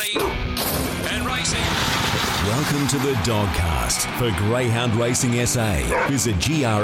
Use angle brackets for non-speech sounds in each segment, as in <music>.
Ready and racing. Welcome to the Dogcast for Greyhound Racing SA. Visit grsa.com.au.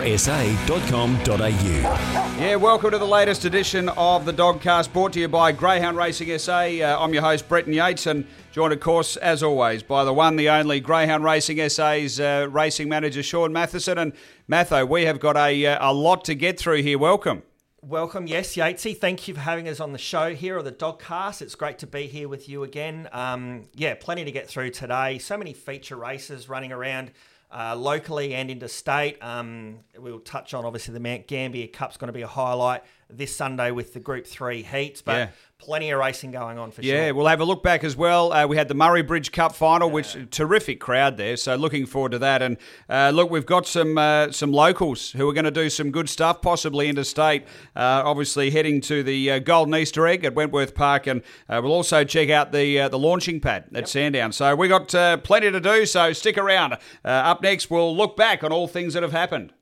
Yeah, welcome to the latest edition of the Dogcast, brought to you by Greyhound Racing SA. Uh, I'm your host, Brenton Yates, and joined, of course, as always, by the one, the only Greyhound Racing SA's uh, racing manager, Shaun Mathieson. And Matho, we have got a, uh, a lot to get through here. Welcome. Welcome, yes, Yatesy. Thank you for having us on the show here, or the Dogcast. It's great to be here with you again. Um, yeah, plenty to get through today. So many feature races running around uh, locally and interstate. Um, we'll touch on obviously the Mount Gambier Cup's going to be a highlight this Sunday with the Group Three heats, but Yeah. Plenty of racing going on for Yeah, sure. Yeah, we'll have a look back as well. Uh, we had the Murray Bridge Cup final, which terrific crowd there. So looking forward to that. And uh, look, we've got some uh, some locals who are going to do some good stuff, possibly interstate. Uh, obviously heading to the uh, Golden Easter Egg at Wentworth Park, and uh, we'll also check out the uh, the launching pad at Sandown. So we got uh, plenty to do. So stick around. Uh, up next, we'll look back on all things that have happened.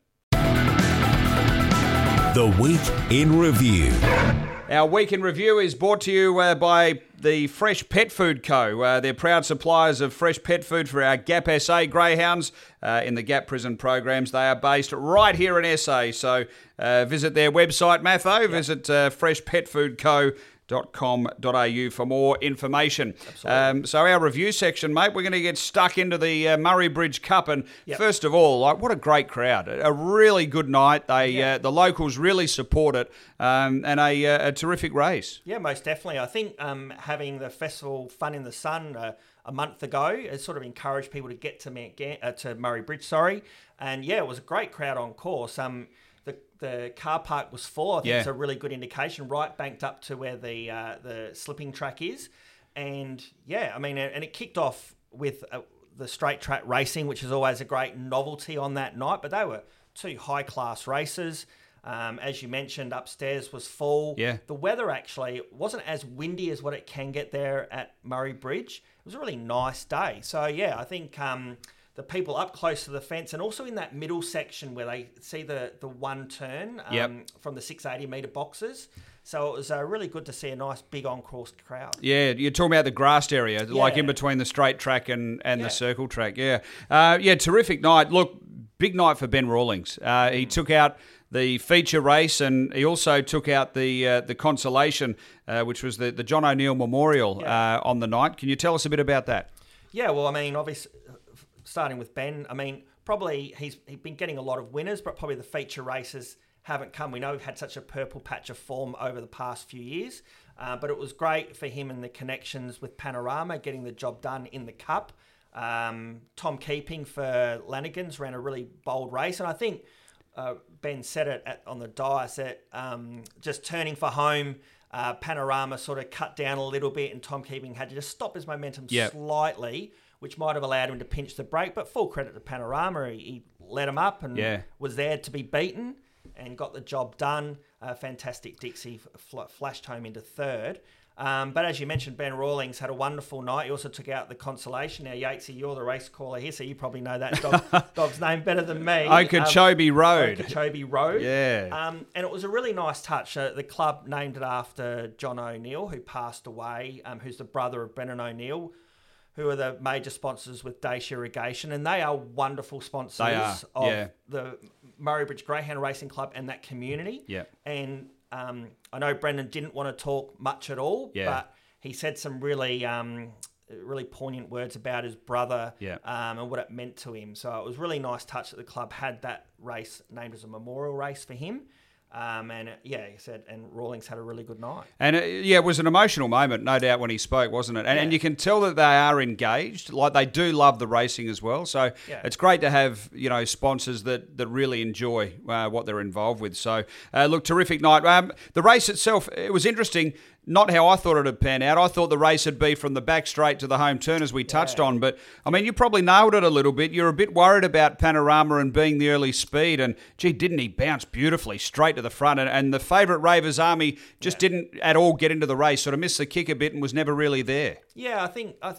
The Week in Review. Our week in review is brought to you uh, by the Fresh Pet Food Co. Uh, they're proud suppliers of fresh pet food for our Gap SA greyhounds uh, in the Gap prison programs. They are based right here in SA. So uh, visit their website, Matho. Visit uh, freshpetfoodco.com.au for more information. Um, so our review section, mate, we're going to get stuck into the uh, Murray Bridge Cup, and first of all, like what a great crowd! A really good night. They uh, the locals really support it, um, and a, uh, a terrific race. Yeah, most definitely. I think um, having the festival Fun in the Sun uh, a month ago has sort of encouraged people to get to Mount uh, to Murray Bridge. Sorry, and yeah, it was a great crowd on course. Um, the the car park was full. I think Yeah. it's a really good indication. Right banked up to where the uh, the slipping track is, and yeah, I mean, and it kicked off with. Uh, the straight track racing, which is always a great novelty on that night, but they were two high class races. Um, as you mentioned, upstairs was full. Yeah. The weather actually wasn't as windy as what it can get there at Murray Bridge. It was a really nice day. So yeah, I think um, the people up close to the fence and also in that middle section where they see the the one turn um, Yep. from the 680 meter boxes. So it was uh, really good to see a nice big on course crowd. Yeah, you're talking about the grassed area, like in between the straight track and, and Yeah. the circle track. Yeah, uh, yeah, terrific night. Look, big night for Ben Rawlings. Uh, he took out the feature race, and he also took out the uh, the consolation, uh, which was the, the John O'Neill Memorial uh, on the night. Can you tell us a bit about that? Yeah, well, I mean, obviously, starting with Ben, I mean, probably he's he's been getting a lot of winners, but probably the feature races haven't come. We know we've had such a purple patch of form over the past few years, uh, but it was great for him and the connections with Panorama, getting the job done in the Cup. Um, Tom Keeping for Lanigans ran a really bold race, and I think uh, Ben said it at, on the dice that um, just turning for home. Uh, Panorama sort of cut down a little bit, and Tom Keeping had to just stop his momentum Yep. slightly, which might have allowed him to pinch the brake. But full credit to Panorama, he, he let him up and Yeah. was there to be beaten and got the job done. Uh, fantastic Dixie fl- flashed home into third. Um, but as you mentioned, Ben Rawlings had a wonderful night. He also took out the consolation. Now, Yatesy, you're the race caller here, so you probably know that dog, <laughs> dog's name better than me. Okeechobee Road. Okeechobee Road. Yeah. Um, and it was a really nice touch. Uh, the club named it after John O'Neill, who passed away, um, who's the brother of Brennan O'Neill, who are the major sponsors with Dace Irrigation. And they are wonderful sponsors are, of yeah. the Murray Bridge Greyhound Racing Club and that community. Yeah. And um, I know Brendan didn't want to talk much at all, Yeah. but he said some really. Um, Really poignant words about his brother Yeah. um, and what it meant to him. So it was really nice touch that the club had that race named as a memorial race for him. Um, and uh, yeah, he said, and Rawlings had a really good night. And uh, yeah, it was an emotional moment, no doubt, when he spoke, wasn't it? And, and you can tell that they are engaged, like they do love the racing as well. So Yeah. it's great to have you know sponsors that that really enjoy uh, what they're involved with. So uh, look, terrific night. Um, the race itself, it was interesting. Not how I thought it'd pan out. I thought the race would be from the back straight to the home turn, as we touched on. But I mean, you probably nailed it a little bit. You're a bit worried about Panorama and being the early speed. And gee, didn't he bounce beautifully straight to the front? And, and the favourite Ravers Army just didn't at all get into the race. Sort of missed the kick a bit and was never really there. Yeah, I think I,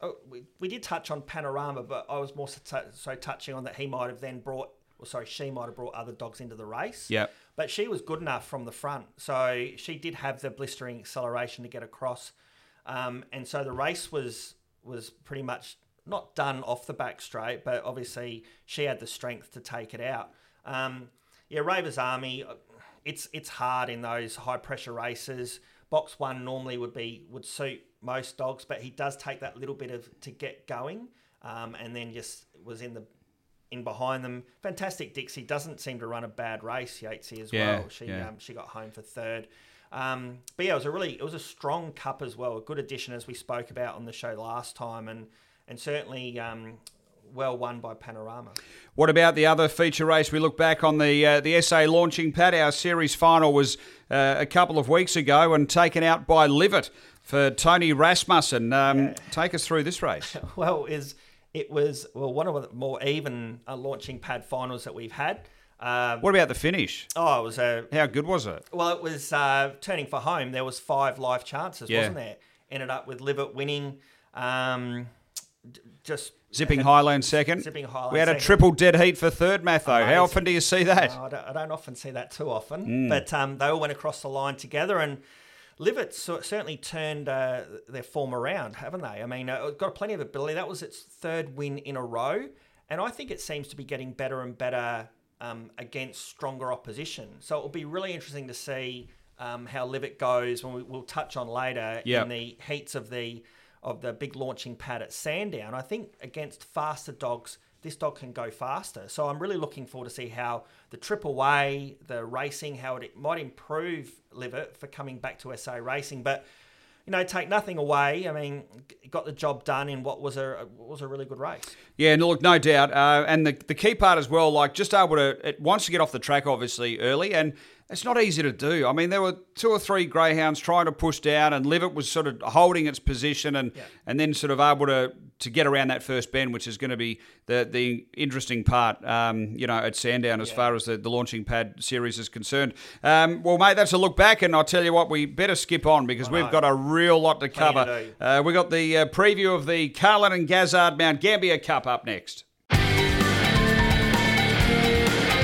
oh, we, we did touch on Panorama, but I was more so, so touching on that he might have then brought, or sorry, she might have brought other dogs into the race. Yep. But she was good enough from the front, so she did have the blistering acceleration to get across. Um, and so the race was was pretty much not done off the back straight, but obviously she had the strength to take it out. Um, yeah, Ravers Army, uh, it's it's hard in those high pressure races. Box one normally would be would suit most dogs, but he does take that little bit of to get going, um, and then just was in the in behind them. Fantastic Dixie doesn't seem to run a bad race. Yatesy as Yeah, well. She yeah. um, she got home for third. Um, but yeah, it was a really it was a strong cup as well. A good addition as we spoke about on the show last time, and and certainly um, well won by Panorama. What about the other feature race? We look back on the uh, the SA launching pad. Our series final was uh, a couple of weeks ago and taken out by Livet for Tony Rasmussen. Um, Take us through this race. <laughs> well, is it was well one of the more even uh, launching pad finals that we've had. Um, What about the finish? oh, it was a How good was it? well, it was uh, turning for home. There was five life chances, Yeah. wasn't there? Ended up with Livet winning. Um, d- just Zipping Highland second. Zipping Highland We had a triple dead heat for third, Matho. How often do you see that? No, I, don't, I don't often see that too often, Mm. but um, they all went across the line together, and Livet so- certainly turned uh, their form around, haven't they? I mean, uh, got plenty of ability. That was its third win in a row, and I think it seems to be getting better and better um, against stronger opposition. So it will be really interesting to see um, how Livet goes. When we, we'll touch on later Yep. in the heats of the of the big launching pad at Sandown. I think against faster dogs, this dog can go faster. So I'm really looking forward to see how the trip away, the racing, how it might improve Livet for coming back to SA racing. But you know, take nothing away. I mean, got the job done in what was a was a really good race. Yeah, no, look, no doubt. Uh, and the, the key part as well, like just able to, it wants to get off the track obviously early, and it's not easy to do. I mean, there were two or three greyhounds trying to push down, and Livet was sort of holding its position, and and then sort of able to to get around that first bend, which is going to be the the interesting part, um, you know, at Sandown as far as the, the launching pad series is concerned. Um, well, mate, that's a look back, and I'll tell you what, we better skip on because we've got a real lot to cover. do. Uh, we got the uh, preview of the Carlin and Gazzard Mount Gambier Cup up next.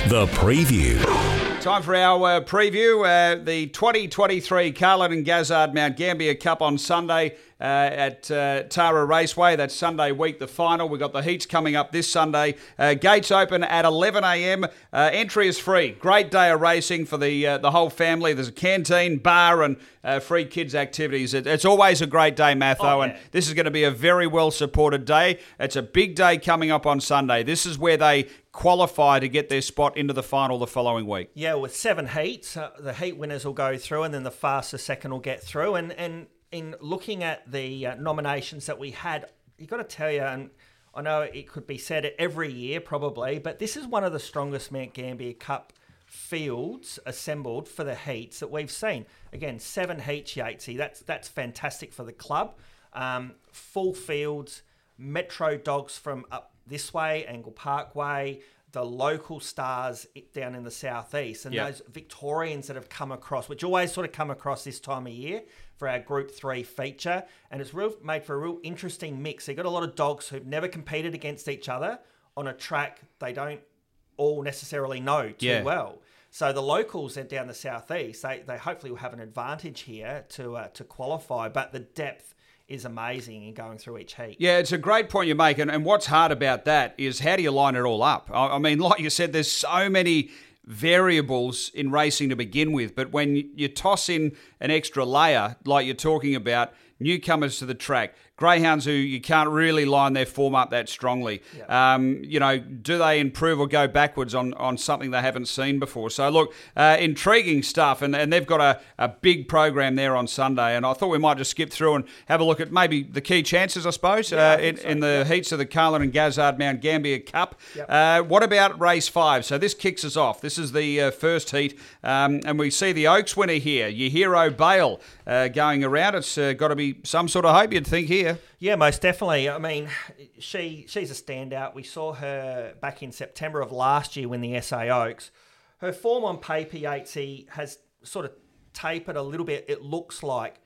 The preview. Time for our uh, preview. Uh, the 2023 Carlin and Gazzard Mount Gambier Cup on Sunday uh, at uh, Tara Raceway. That's Sunday week, the final. We've got the heats coming up this Sunday. Uh, gates open at 11 a.m. Uh, entry is free. Great day of racing for the uh, the whole family. There's a canteen, bar, and uh, free kids activities. It, it's always a great day, Matho, Oh, and this is going to be a very well supported day. It's a big day coming up on Sunday. This is where they qualify to get their spot into the final the following week. Yeah, with seven heats, uh, the heat winners will go through, and then the fastest second will get through. And and in looking at the uh, nominations that we had, you got to tell you, and I know it could be said every year probably, but this is one of the strongest Mount Gambier Cup fields assembled for the heats that we've seen. Again, seven heats, Yatesy. That's that's fantastic for the club. Um, full fields, metro dogs from up this way, Angle Parkway, the local stars down in the southeast, and Yeah. those Victorians that have come across, which always sort of come across this time of year for our Group Three feature, and it's real made for a real interesting mix. They got a lot of dogs who've never competed against each other on a track they don't all necessarily know too Yeah. well. So the locals down the southeast, they, they hopefully will have an advantage here to uh, to qualify. But the depth is amazing in going through each heat. Yeah, it's a great point you make, and, and what's hard about that is how do you line it all up? I, I mean, <laughs> like you said, there's so many variables in racing to begin with, but when you, you toss in an extra layer, like you're talking about, newcomers to the track, greyhounds who you can't really line their form up that strongly. Um, you know, do they improve or go backwards on, on something they haven't seen before? So, look, uh, intriguing stuff, and, and they've got a, a big program there on Sunday, and I thought we might just skip through and have a look at maybe the key chances, I suppose, Yeah, uh, think in, so, in the heats of the Carlin and Gazzard Mount Gambier Cup. Yep. Uh, what about race five? So this kicks us off. This is the uh, first heat, um, and we see the Oaks winner here, your hero Bale, uh, going around. It's uh, got to be some sort of hope, you'd think, here. Yeah, most definitely. I mean, she she's a standout. We saw her back in September of last year when the SA Oaks. Her form on paper, Yatesy, has sort of tapered a little bit. It looks like,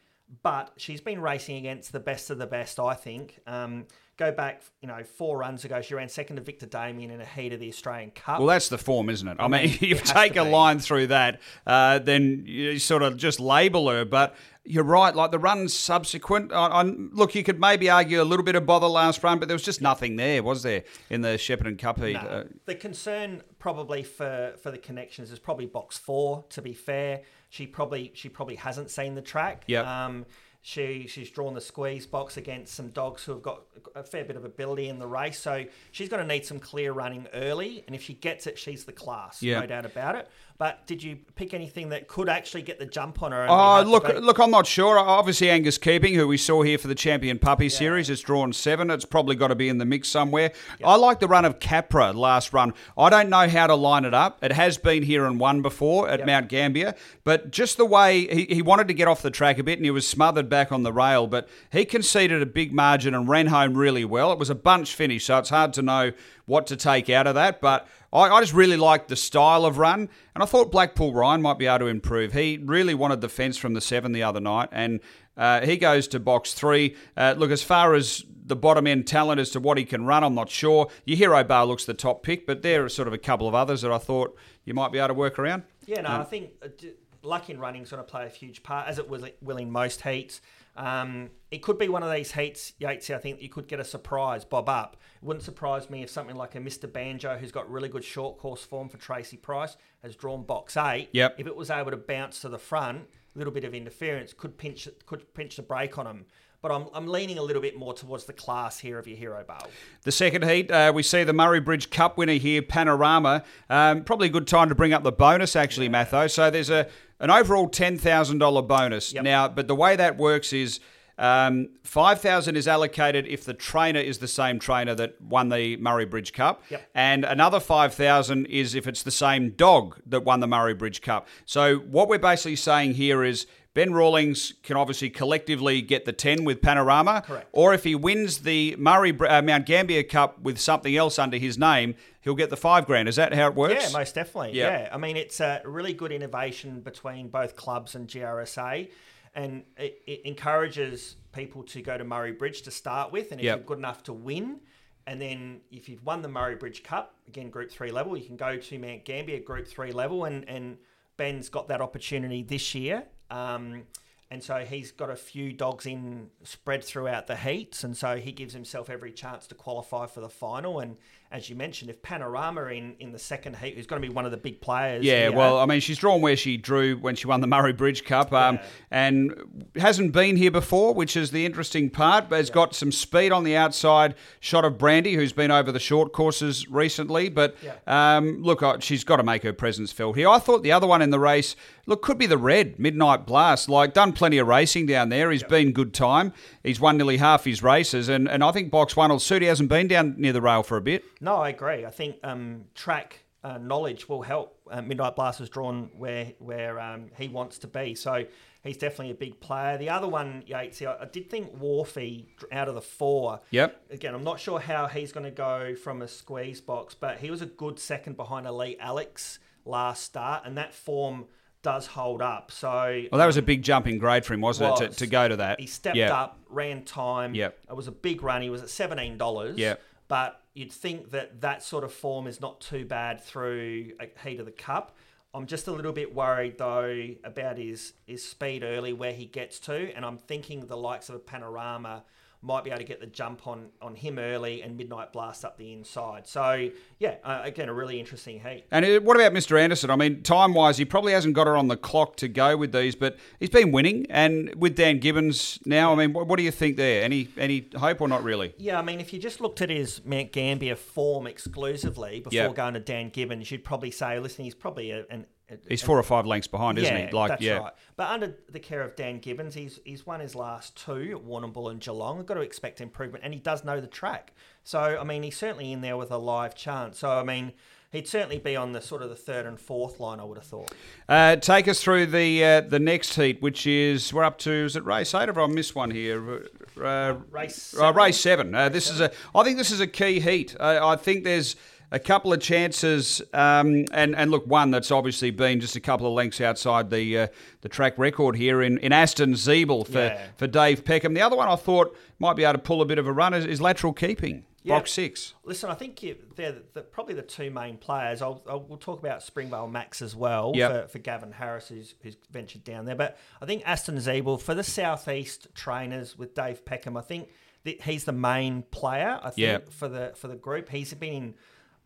but she's been racing against the best of the best. I think um, Go back, you know, four runs ago, she ran second to Victor Damien in a heat of the Australian Cup. Well, that's the form, isn't it? I mean, mean, if <laughs> you take a be. line through that, uh, then you sort of just label her. But you're right, like the runs subsequent. I, I, look, you could maybe argue a little bit of bother last run, but there was just nothing there, was there, in the Shepparton Cup heat? No. Uh, the concern probably for for the connections is probably box four. To be fair, she probably she probably hasn't seen the track. Yeah. Um, she she's drawn the squeeze box against some dogs who have got a fair bit of ability in the race, so she's going to need some clear running early. And if she gets it, she's the class, Yeah. no doubt about it. But did you pick anything that could actually get the jump on her? Oh, look, look, I'm not sure. Obviously, Angus Keeping, who we saw here for the Champion Puppy Series, has drawn seven. It's probably got to be in the mix somewhere. I like the run of Capra last run. I don't know how to line it up. It has been here and won before at Mount Gambier, but just the way he, he wanted to get off the track a bit and he was smothered back on the rail, but he conceded a big margin and ran home really well. It was a bunch finish, so it's hard to know what to take out of that, but I, I just really liked the style of run, and I thought Blackpool Ryan might be able to improve. He really wanted the fence from the seven the other night, and uh, he goes to box three. Uh, look, as far as the bottom end talent as to what he can run, I'm not sure. Your Hero Bar looks the top pick, but there are sort of a couple of others that I thought you might be able to work around. Yeah, no, I think uh, d- luck in running is going to play a huge part, as it will, will in most heats. Um, it could be one of these heats, Yatesy, I think you could get a surprise, bob up. It wouldn't surprise me if something like a Mr. Banjo, who's got really good short course form for Tracy Price, has drawn box eight. Yep. If it was able to bounce to the front, a little bit of interference could pinch could pinch the brake on him. But I'm, I'm leaning a little bit more towards the class here of your hero Bale. The second heat, uh, we see the Murray Bridge Cup winner here, Panorama. Um, probably a good time to bring up the bonus, actually, Matho. So there's a an overall ten thousand dollar bonus Yep. now, but the way that works is. Um, Five thousand is allocated if the trainer is the same trainer that won the Murray Bridge Cup, Yep. and another five thousand is if it's the same dog that won the Murray Bridge Cup. So what we're basically saying here is Ben Rawlings can obviously collectively get the ten with Panorama, Correct. or if he wins the Murray uh, Mount Gambier Cup with something else under his name, he'll get the five grand. Is that how it works? Yeah, most definitely. Yeah. Yeah. I mean, it's a really good innovation between both clubs and GRSA, and it, it encourages people to go to Murray Bridge to start with, and if Yep. you're good enough to win. And then, if you've won the Murray Bridge Cup, again, Group 3 level, you can go to Mount Gambier Group 3 level. And, and Ben's got that opportunity this year. Um, and so he's got a few dogs in spread throughout the heats, and so he gives himself every chance to qualify for the final. And as you mentioned, if Panorama in, in the second heat, who's going to be one of the big players, Yeah, here, well, I mean, she's drawn where she drew when she won the Murray Bridge Cup, um, Yeah. and hasn't been here before, which is the interesting part. But has got some speed on the outside. Shot of Brandy, who's been over the short courses recently. But um, look, she's got to make her presence felt here. I thought the other one in the race, look, could be the red Midnight Blast. Like done plenty of racing down there. He's been good time. He's won nearly half his races, and, and I think box one will suit. He hasn't been down near the rail for a bit. No, I agree. I think um, track uh, knowledge will help. Uh, Midnight Blast is drawn where where um, he wants to be, so he's definitely a big player. The other one, Yatesy, I, I did think Wharfie out of the four. Yep. Again, I'm not sure how he's going to go from a squeeze box, but he was a good second behind Elite Alex last start, and that form does hold up. So Well, that was a big jump in grade for him, wasn't it, to, to go to that? He stepped Yeah. up, ran time. Yep. It was a big run. He was at seventeen dollars. Yep. But you'd think that that sort of form is not too bad through a heat of the cup. I'm just a little bit worried though about his his speed early where he gets to, and I'm thinking the likes of a panorama might be able to get the jump on on him early and midnight blast up the inside. So yeah, uh, again a really interesting heat. And uh, what about Mr. Anderson? I mean, time wise, he probably hasn't got her on the clock to go with these, but he's been winning. And with Dan Gibbons now, I mean, what, what do you think there? Any any hope or not really? Yeah, I mean, if you just looked at his Mount Gambier form exclusively before Yeah. going to Dan Gibbons, you'd probably say, listen, he's probably a, an. He's four or five lengths behind, isn't yeah, he? Like, that's yeah. right. But under the care of Dan Gibbons, he's he's won his last two at Warrnambool and Geelong. I've got to expect improvement, and he does know the track. So I mean, he's certainly in there with a live chance. So I mean, he'd certainly be on the sort of the third and fourth line. I would have thought. Uh, take us through the uh, the next heat, which is we're up to. Is it race eight? Have I missed one here? Uh, Race uh, seven? race seven. Uh, this is a. I think this is a key heat. Uh, I think there's a couple of chances, um, and and look, one that's obviously been just a couple of lengths outside the uh, the track record here in, in Aston Zeeble for, Yeah. for Dave Peckham. The other one I thought might be able to pull a bit of a run is, is Latrell keeping, Yeah. box six. Listen, I think you, they're the, the, probably the two main players. I'll, I'll, we'll talk about Springvale Max as well Yep. for, for Gavin Harris, who's, who's ventured down there. But I think Aston Zeeble, for the Southeast trainers with Dave Peckham, I think that he's the main player, I think, Yep. for the for the group. He's been in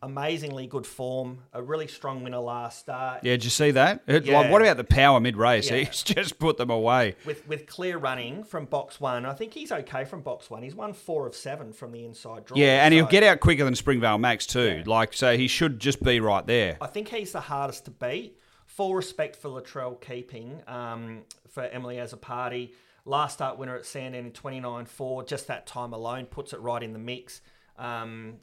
amazingly good form, a really strong winner last start. Yeah, did you see that? It- Yeah. Like, what about the power mid race? Yeah. He's <laughs> just put them away. With, with clear running from box one, I think he's okay from box one. He's won four of seven from the inside draw. Yeah, and he'll get out quicker than Springvale Max too. Like, so he should just be right there. I think he's the hardest to beat. Full respect for Latrell keeping um, for Emily as a party. Last start winner at Sandown in 29-4. Just that time alone puts it right in the mix. Um,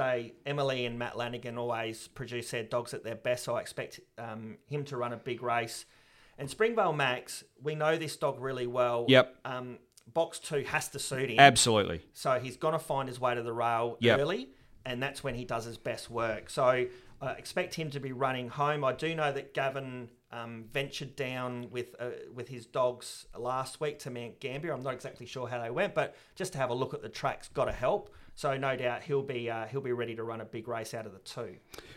they Emily and Matt Lanigan always produce their dogs at their best, so I expect um, him to run a big race. And Springvale Max, we know this dog really well. Yep. Um, box two has to suit him. Absolutely. So he's going to find his way to the rail Yep. early, and that's when he does his best work. So uh, expect him to be running home. I do know that Gavin um, ventured down with uh, with his dogs last week to Mount Gambier. I'm not exactly sure how they went, but just to have a look at the tracks, got to help. So no doubt he'll be uh, he'll be ready to run a big race out of the two.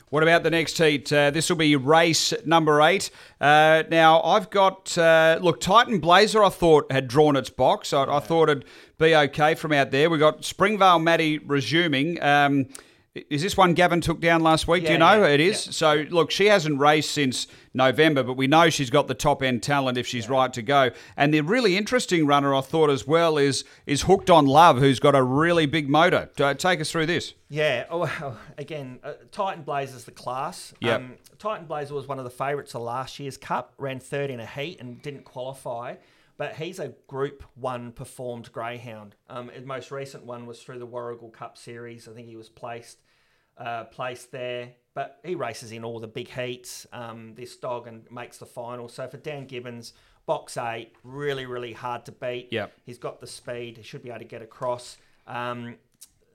What about the next heat? Uh, this will be race number eight. Uh, now, I've got, uh, look, Titan Blazer, I thought had drawn its box. I, I thought it'd be okay from out there. we have got Springvale Maddie resuming. Um, is this one Gavin took down last week? Do you know? yeah, it is. yeah. So, look, she hasn't raced since November, but we know she's got the top end talent if she's right to go. And the really interesting runner, I thought as well, is is Hooked on Love, who's got a really big motor. Uh, Take us through this. Yeah. Oh, well, again, uh, Titan Blazer's the class. Yep. Um, Titan Blazer was one of the favourites of last year's Cup. Ran third in a heat and didn't qualify. But he's a Group One performed greyhound. Um, his most recent one was through the Warragul Cup Series. I think he was placed uh, placed there. But he races in all the big heats. Um, this dog and makes the final. So for Dan Gibbons, box eight, really really hard to beat. Yep. He's got the speed. He should be able to get across. Um,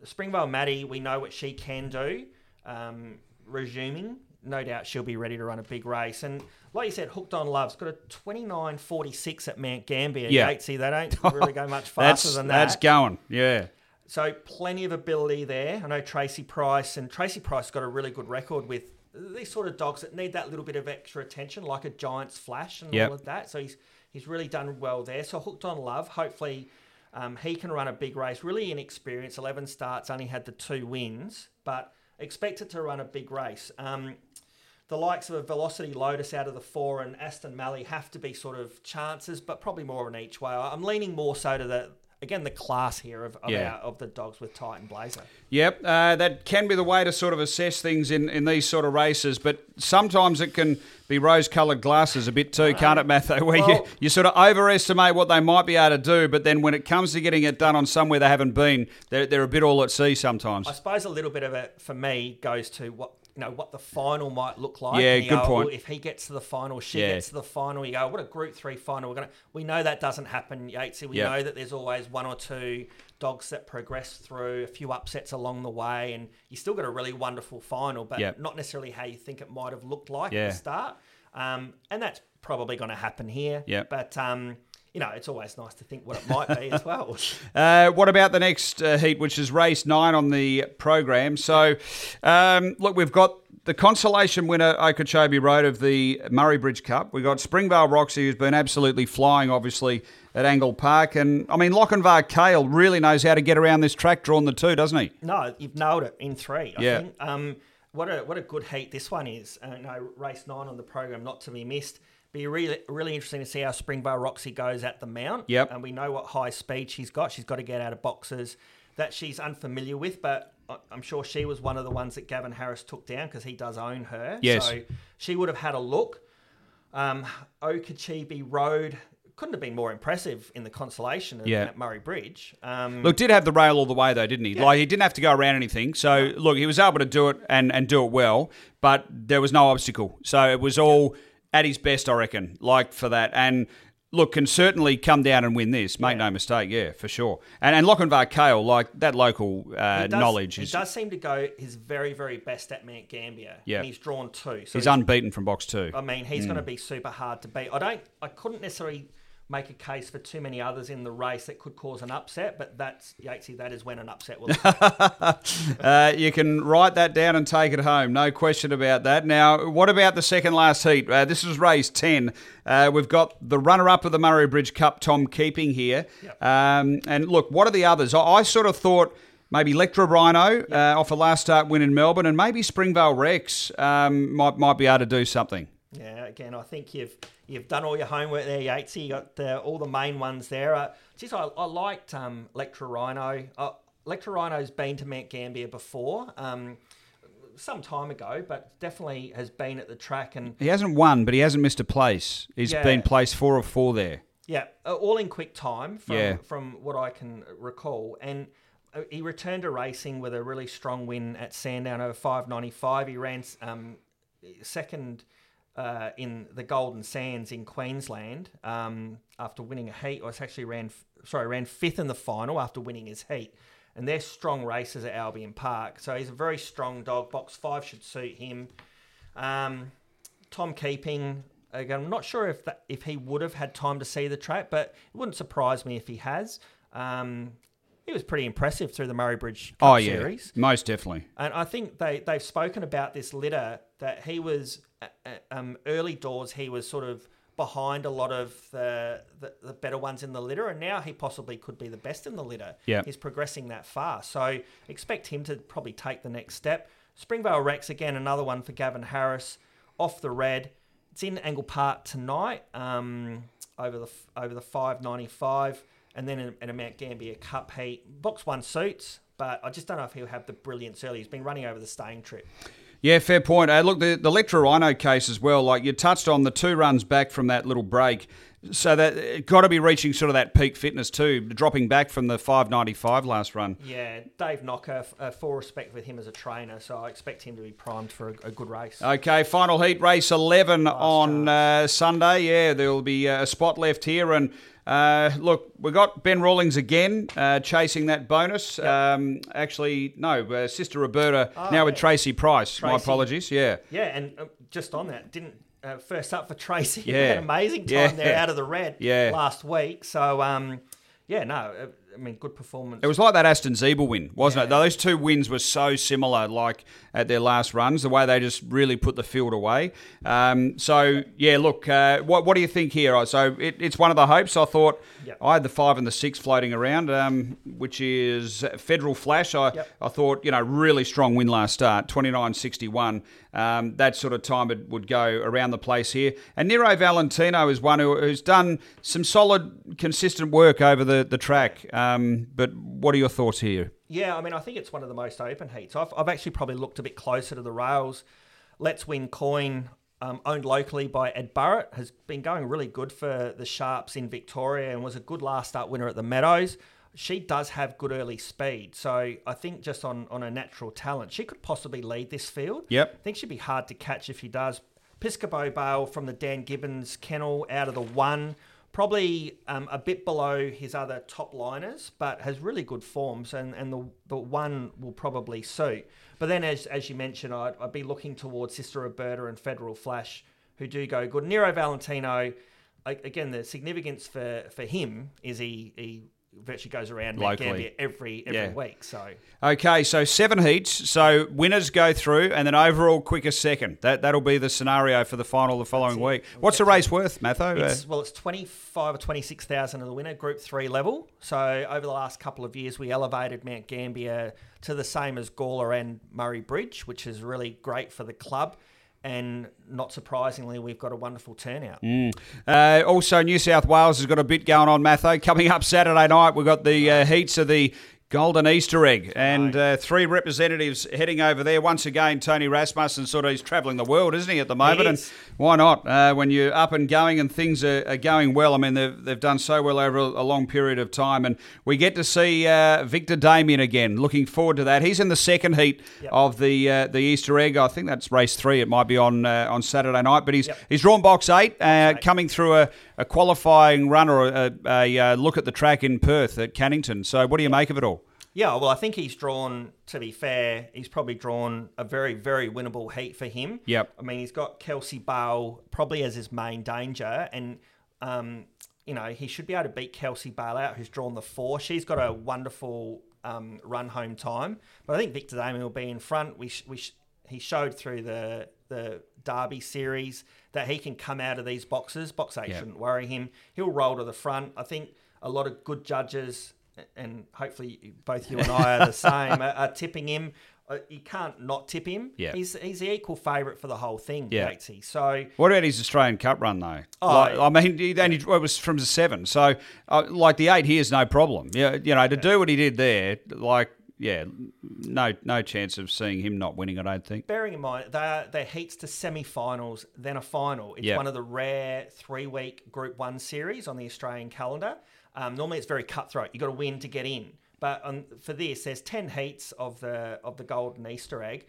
Springvale Maddie, we know what she can do. Um, resuming, no doubt she'll be ready to run a big race. And like you said, Hooked on Love's got a 29.46 at Mount Gambier. Yeah. Yatesy, they don't really go much faster than that. that's going. Yeah. So plenty of ability there. I know Tracy Price and Tracy Price got a really good record with these sort of dogs that need that little bit of extra attention, like a Giant's Flash and Yep. all of that. So he's he's really done well there. So hooked on love. Hopefully, um, he can run a big race. Really inexperienced. Eleven starts, only had the two wins, but expected to run a big race. Um, the likes of a Velocity Lotus out of the four and Aston Malley have to be sort of chances, but probably more of an each way. I'm leaning more so to the again the class here of of, Yeah. our, of the dogs with Titan Blazer. Yep, uh, that can be the way to sort of assess things in, in these sort of races, but sometimes it can be rose coloured glasses a bit too, can't it, Matthew? <laughs> Where you, you sort of overestimate what they might be able to do, but then when it comes to getting it done on somewhere they haven't been, they're, they're a bit all at sea sometimes. I suppose a little bit of it for me goes to what you know what the final might look like. Yeah, good go, point. "Well, if he gets to the final, she Yeah. gets to the final. You go, what a Group Three final. We're gonna. We know that doesn't happen, Yatesy. We know that there's always one or two dogs that progress through a few upsets along the way, and you still got a really wonderful final, but not necessarily how you think it might have looked like Yeah. at the start. Um, and that's probably going to happen here. Yeah. But um, you know, it's always nice to think what it might be as well. <laughs> Uh, what about the next uh, heat, which is race nine on the program? So, um, look, we've got the consolation winner, Okeechobee Road of the Murray Bridge Cup. We've got Springvale Roxy, who's been absolutely flying, obviously, at Angle Park. And, I mean, Lochinvar Kale really knows how to get around this track, drawn the two, doesn't he? No, you've nailed it in three. I Yeah. think. Um, what a what a good heat this one is. Uh, no, race nine on the program, not to be missed. Be really really interesting to see how Springvale Roxy goes at the mount. Yep. And we know what high speed she's got. She's got to get out of boxes that she's unfamiliar with, but I'm sure she was one of the ones that Gavin Harris took down because he does own her. Yes. So she would have had a look. Um, Okeechobee Road couldn't have been more impressive in the consolation Yeah. at Murray Bridge. Um, Look, did have the rail all the way though, didn't he? Like he didn't have to go around anything. So look, he was able to do it and, and do it well, but there was no obstacle. So it was all at his best, I reckon. Like for that, and look, can certainly come down and win this. Make Yeah. no mistake, yeah, for sure. And and Lochinvar Kale, like that local uh, He does- knowledge He is does seem to go his very, very best at Mount Gambier. Yeah. And he's drawn two. So he's unbeaten from box two. I mean, he's Hmm. going to be super hard to beat. I don't. I couldn't necessarily make a case for too many others in the race that could cause an upset, but that's Yatesy. That is when an upset will. <laughs> Uh, you can write that down and take it home. No question about that. Now, what about the second last heat? Uh, this is race 10. Uh, we've got the runner up of the Murray Bridge Cup, Tom Keeping here. Yep. Um, and look, what are the others? I, I sort of thought maybe Lectra Rhino uh, off a last start win in Melbourne, and maybe Springvale Rex um, might, might be able to do something. Yeah. Again, I think you've you've done all your homework there, Yatesy. You got the, all the main ones there. Uh, geez, I, I liked um, Lectra Rhino. Uh, Lectra Rhino's been to Mount Gambier before. Um, some time ago, but definitely has been at the track and He hasn't won, but he hasn't missed a place. He's Yeah. been placed four of four there. Yeah, uh, all in quick time from, Yeah. from what I can recall. And uh, he returned to racing with a really strong win at Sandown over 595. He ran um, second uh, in the Golden Sands in Queensland um, after winning a heat. Or it's actually ran, sorry, ran fifth in the final after winning his heat. And they're strong races at Albion Park. So he's a very strong dog. Box five should suit him. Um, Tom Keeping, again, I'm not sure if that, if he would have had time to see the track, but it wouldn't surprise me if he has. Um, he was pretty impressive through the Murray Bridge Cup Oh, yeah. series. Most definitely. And I think they, they've spoken about this litter that he was um, early doors, he was sort of behind a lot of the, the, the better ones in the litter, and now he possibly could be the best in the litter. Yeah. He's progressing that far. So expect him to probably take the next step. Springvale Rex, again, another one for Gavin Harris, off the red. It's in Angle Park tonight um, over the over the 595 and then in, in a Mount Gambier Cup heat. Box one suits, but I just don't know if he'll have the brilliance early. He's been running over the staying trip. Yeah, fair point. Uh, look, the, the Lectra Rhino case as well, like you touched on the two runs back from that little break. So that it got to be reaching sort of that peak fitness too, dropping back from the 595 last run. Yeah, Dave Knocker, uh, full respect with him as a trainer, so I expect him to be primed for a, a good race. Okay, final heat race 11 on uh, Sunday. Yeah, there will be a spot left here. And uh, look, we got Ben Rawlings again uh, chasing that bonus. Um, actually, no, uh, Sister Roberta now with. Tracy Price. My apologies. Yeah. Yeah, and uh, just on that, didn't uh, first up for Tracy. <laughs> Yeah. had an amazing time Yeah. there out of the red <laughs> Yeah. last week. So um, yeah, no, uh, I mean good performance. It was like that Aston Zebel win, wasn't it? Those two wins were so similar, like at their last runs, the way they just really put the field away. Um, so, yeah, look, uh, what, what do you think here? So, it, it's one of the hopes. I thought Yep. I had the five and the six floating around, um, which is Federal Flash. I, Yep. I thought, you know, really strong win last start, 29 61. Um, that sort of time it would go around the place here. And Nero Valentino is one who, who's done some solid, consistent work over the, the track. Um, but what are your thoughts here? Yeah, I mean, I think it's one of the most open heats. I've, I've actually probably looked a bit closer to the rails. Let's Win Coin, um, owned locally by Ed Barrett, has been going really good for the Sharps in Victoria and was a good last start winner at the Meadows. She does have good early speed, so I think just on, on a natural talent, she could possibly lead this field. Yep. I think she'd be hard to catch if she does. Piscopo Bale from the Dan Gibbons kennel out of the one. Probably um, a bit below his other top liners, but has really good forms, and, and the, the one will probably suit. But then, as, as you mentioned, I'd, I'd be looking towards Sister Roberta and Federal Flash, who do go good. Nero Valentino, again, the significance for, for him is he, he virtually goes around Mount Locally. Gambier every every Yeah. week. So Okay, so seven heats. So winners go through, and then overall quickest second. That that'll be the scenario for the final the following week. What's the race worth, Matho? Uh, It's, well, it's twenty five or twenty six thousand of the winner, Group Three level. So over the last couple of years, we elevated Mount Gambier to the same as Gawler and Murray Bridge, which is really great for the club. And not surprisingly, we've got a wonderful turnout. Uh, also, New South Wales has got a bit going on, Matho. Coming up Saturday night, we've got the uh, heats of the Golden Easter egg, and uh, three representatives heading over there. Once again, Tony Rasmussen sort of he's travelling the world, isn't he, at the moment? And why not? Uh, when you're up and going and things are, are going well, I mean, they've, they've done so well over a, a long period of time. And we get to see uh, Victor Damien again. Looking forward to that. He's in the second heat Yep. of the uh, the Easter egg. I think that's race three. It might be on uh, on Saturday night, but he's Yep. he's drawn box eight, uh, eight. coming through a, a qualifying run or a, a, uh look at the track in Perth at Cannington. So, what do you make of it all? Yeah, well, I think he's drawn. To be fair, he's probably drawn a very, very winnable heat for him. Yep. I mean, he's got Kelsey Bale probably as his main danger, and um, you know he should be able to beat Kelsey Bale out, who's drawn the four. She's got a wonderful um, run home time, but I think Victor Damien will be in front. We, sh- we sh- he showed through the the Derby series that he can come out of these boxes. Box eight shouldn't worry him. He'll roll to the front. I think a lot of good judges, and hopefully both you and I are the <laughs> same, are, are tipping him. Uh, You can't not tip him. Yeah. He's he's the equal favourite for the whole thing, Yeah. So What about his Australian Cup run though? Oh, like, I mean, he only it was from the seven, so uh, like the eight here is no problem. Yeah, you know, to do what he did there, like yeah, no no chance of seeing him not winning. I don't think. bearing in mind they're, they're heats to semi-finals, then a final. It's Yeah. one of the rare three-week Group One series on the Australian calendar. Um, normally, it's very cutthroat. You got to win to get in. But um, for this, there's ten heats of the of the Golden Easter Egg,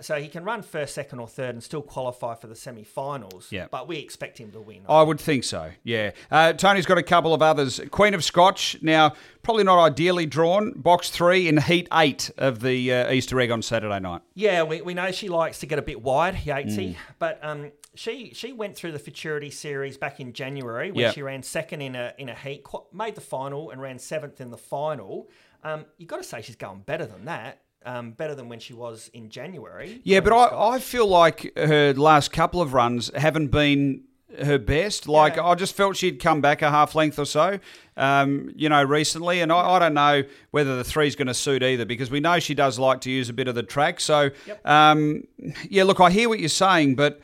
so he can run first, second, or third and still qualify for the semi-finals. Yeah. But we expect him to win. I would think so. Yeah. Uh, Tony's got a couple of others. Queen of Scotch. Now, probably not ideally drawn. Box three in Heat eight of the uh, Easter egg on Saturday night. Yeah, we, we know she likes to get a bit wide, Yatesy, Mm. but um, she she went through the Futurity series back in January when Yeah. she ran second in a in a heat, made the final and ran seventh in the final. Um, you've got to say she's going better than that, um, better than when she was in January. Yeah, but I, I feel like her last couple of runs haven't been her best. Like Yeah. I just felt she'd come back a half length or so, um, you know, recently, and I, I don't know whether the three's going to suit either because we know she does like to use a bit of the track. So, um, yeah, look, I hear what you're saying, but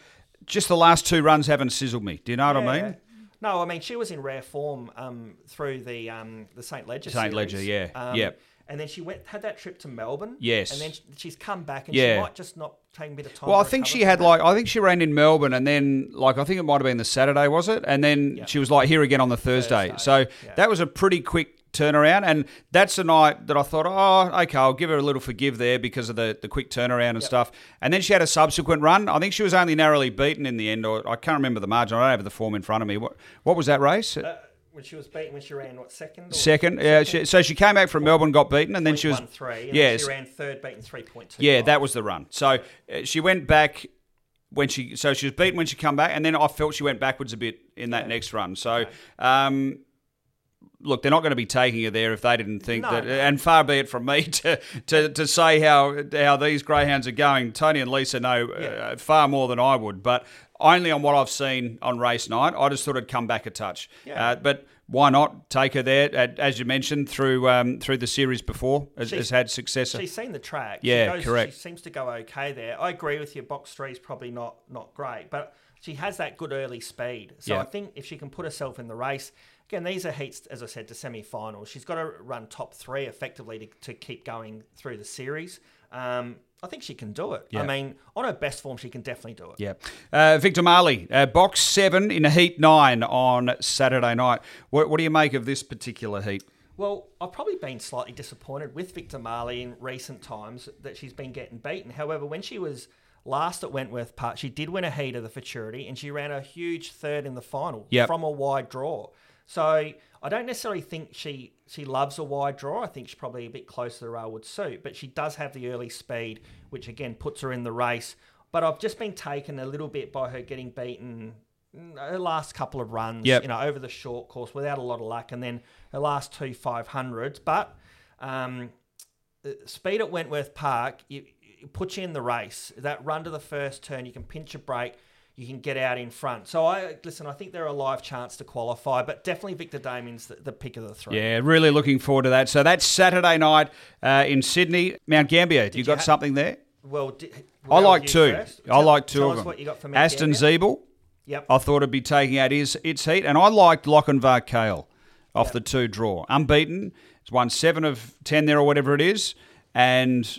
just the last two runs haven't sizzled me. Do you know what I Yeah. mean? No, I mean she was in rare form um, through the um, the Saint Leger. Saint Leger, series. yeah. Yep. And then she went had that trip to Melbourne. Yes. And then she's come back and Yeah. she might just not take a bit of time. Well, I think she had that. like I think she ran in Melbourne and then like I think it might have been the Saturday, was it? And then she was like here again on the Thursday. Thursday, So yeah. that was a pretty quick turnaround, and that's the night that I thought, oh, okay, I'll give her a little forgive there because of the, the quick turnaround and stuff. And then she had a subsequent run. I think she was only narrowly beaten in the end, or I can't remember the margin. I don't have the form in front of me. What what was that race? Uh, when she was beaten when she ran what second? Or Second, yeah. She, so she came back from Melbourne, got beaten, and then she was One three. And yeah, she ran third, beaten three point two. Yeah, that was the run. So uh, she went back when she so she was beaten when she come back, and then I felt she went backwards a bit in that next run. So. Um, Look, they're not going to be taking her there if they didn't think No. that. And far be it from me <laughs> to, to, to say how how these greyhounds are going. Tony and Lisa know uh, far more than I would, but only on what I've seen on race night. I just thought it'd come back a touch. Yeah. Uh, but why not take her there? As you mentioned through um, through the series before, has, has had success. She's seen the track. Yeah, she goes, correct. She seems to go okay there. I agree with you. Box three is probably not not great, but she has that good early speed. So Yeah. I think if she can put herself in the race, again, these are heats, as I said, to semi-finals. She's got to run top three effectively to, to keep going through the series. Um, I think she can do it. Yeah. I mean, on her best form, she can definitely do it. Yeah. Uh, Victor Marley, uh, box seven in a heat nine on Saturday night. What, what do you make of this particular heat? Well, I've probably been slightly disappointed with Victor Marley in recent times that she's been getting beaten. However, when she was last at Wentworth Park, she did win a heat of the Futurity and she ran a huge third in the final Yep. from a wide draw. So I don't necessarily think she she loves a wide draw. I think she's probably a bit closer to the rail would suit, but she does have the early speed, which again puts her in the race. But I've just been taken a little bit by her getting beaten mm, her last couple of runs, Yep. you know, over the short course without a lot of luck, and then her last two 500s. But um, speed at Wentworth Park, you, puts you in the race. That run to the first turn, you can pinch a brake, you can get out in front. So I listen. I think they're a live chance to qualify, but definitely Victor Damien's the, the pick of the three. Yeah, really looking forward to that. So that's Saturday night uh, in Sydney, Mount Gambier. you you got ha- something there? Well, di- I like two. first. I Tell- like two of them. what you got for Mount Aston. Zeeble. Yep. I thought it'd be taking out his its heat, and I liked Lochinvar Kale off the two draw, unbeaten. It's won seven of ten there or whatever it is, and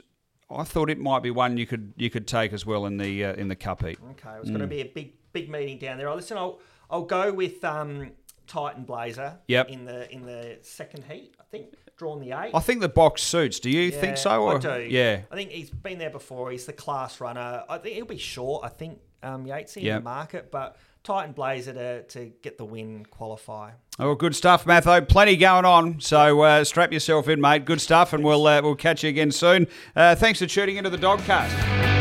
I thought it might be one you could you could take as well in the uh, in the cup heat. Okay, it's was going to be a big big meeting down there. Oh, listen, I'll I'll go with um, Titan Blazer. Yep. In the in the second heat, I think drawn the eight. I think the box suits. Do you think so? Or? I do. Yeah. I think he's been there before. He's the class runner. I think he'll be short. I think um, Yatesy in the market, but Titan Blazer to, to get the win qualify. Oh, good stuff, Matho. Plenty going on. So uh, strap yourself in, mate. Good stuff, and we'll uh, we'll catch you again soon. Uh, thanks for tuning into the Dogcast.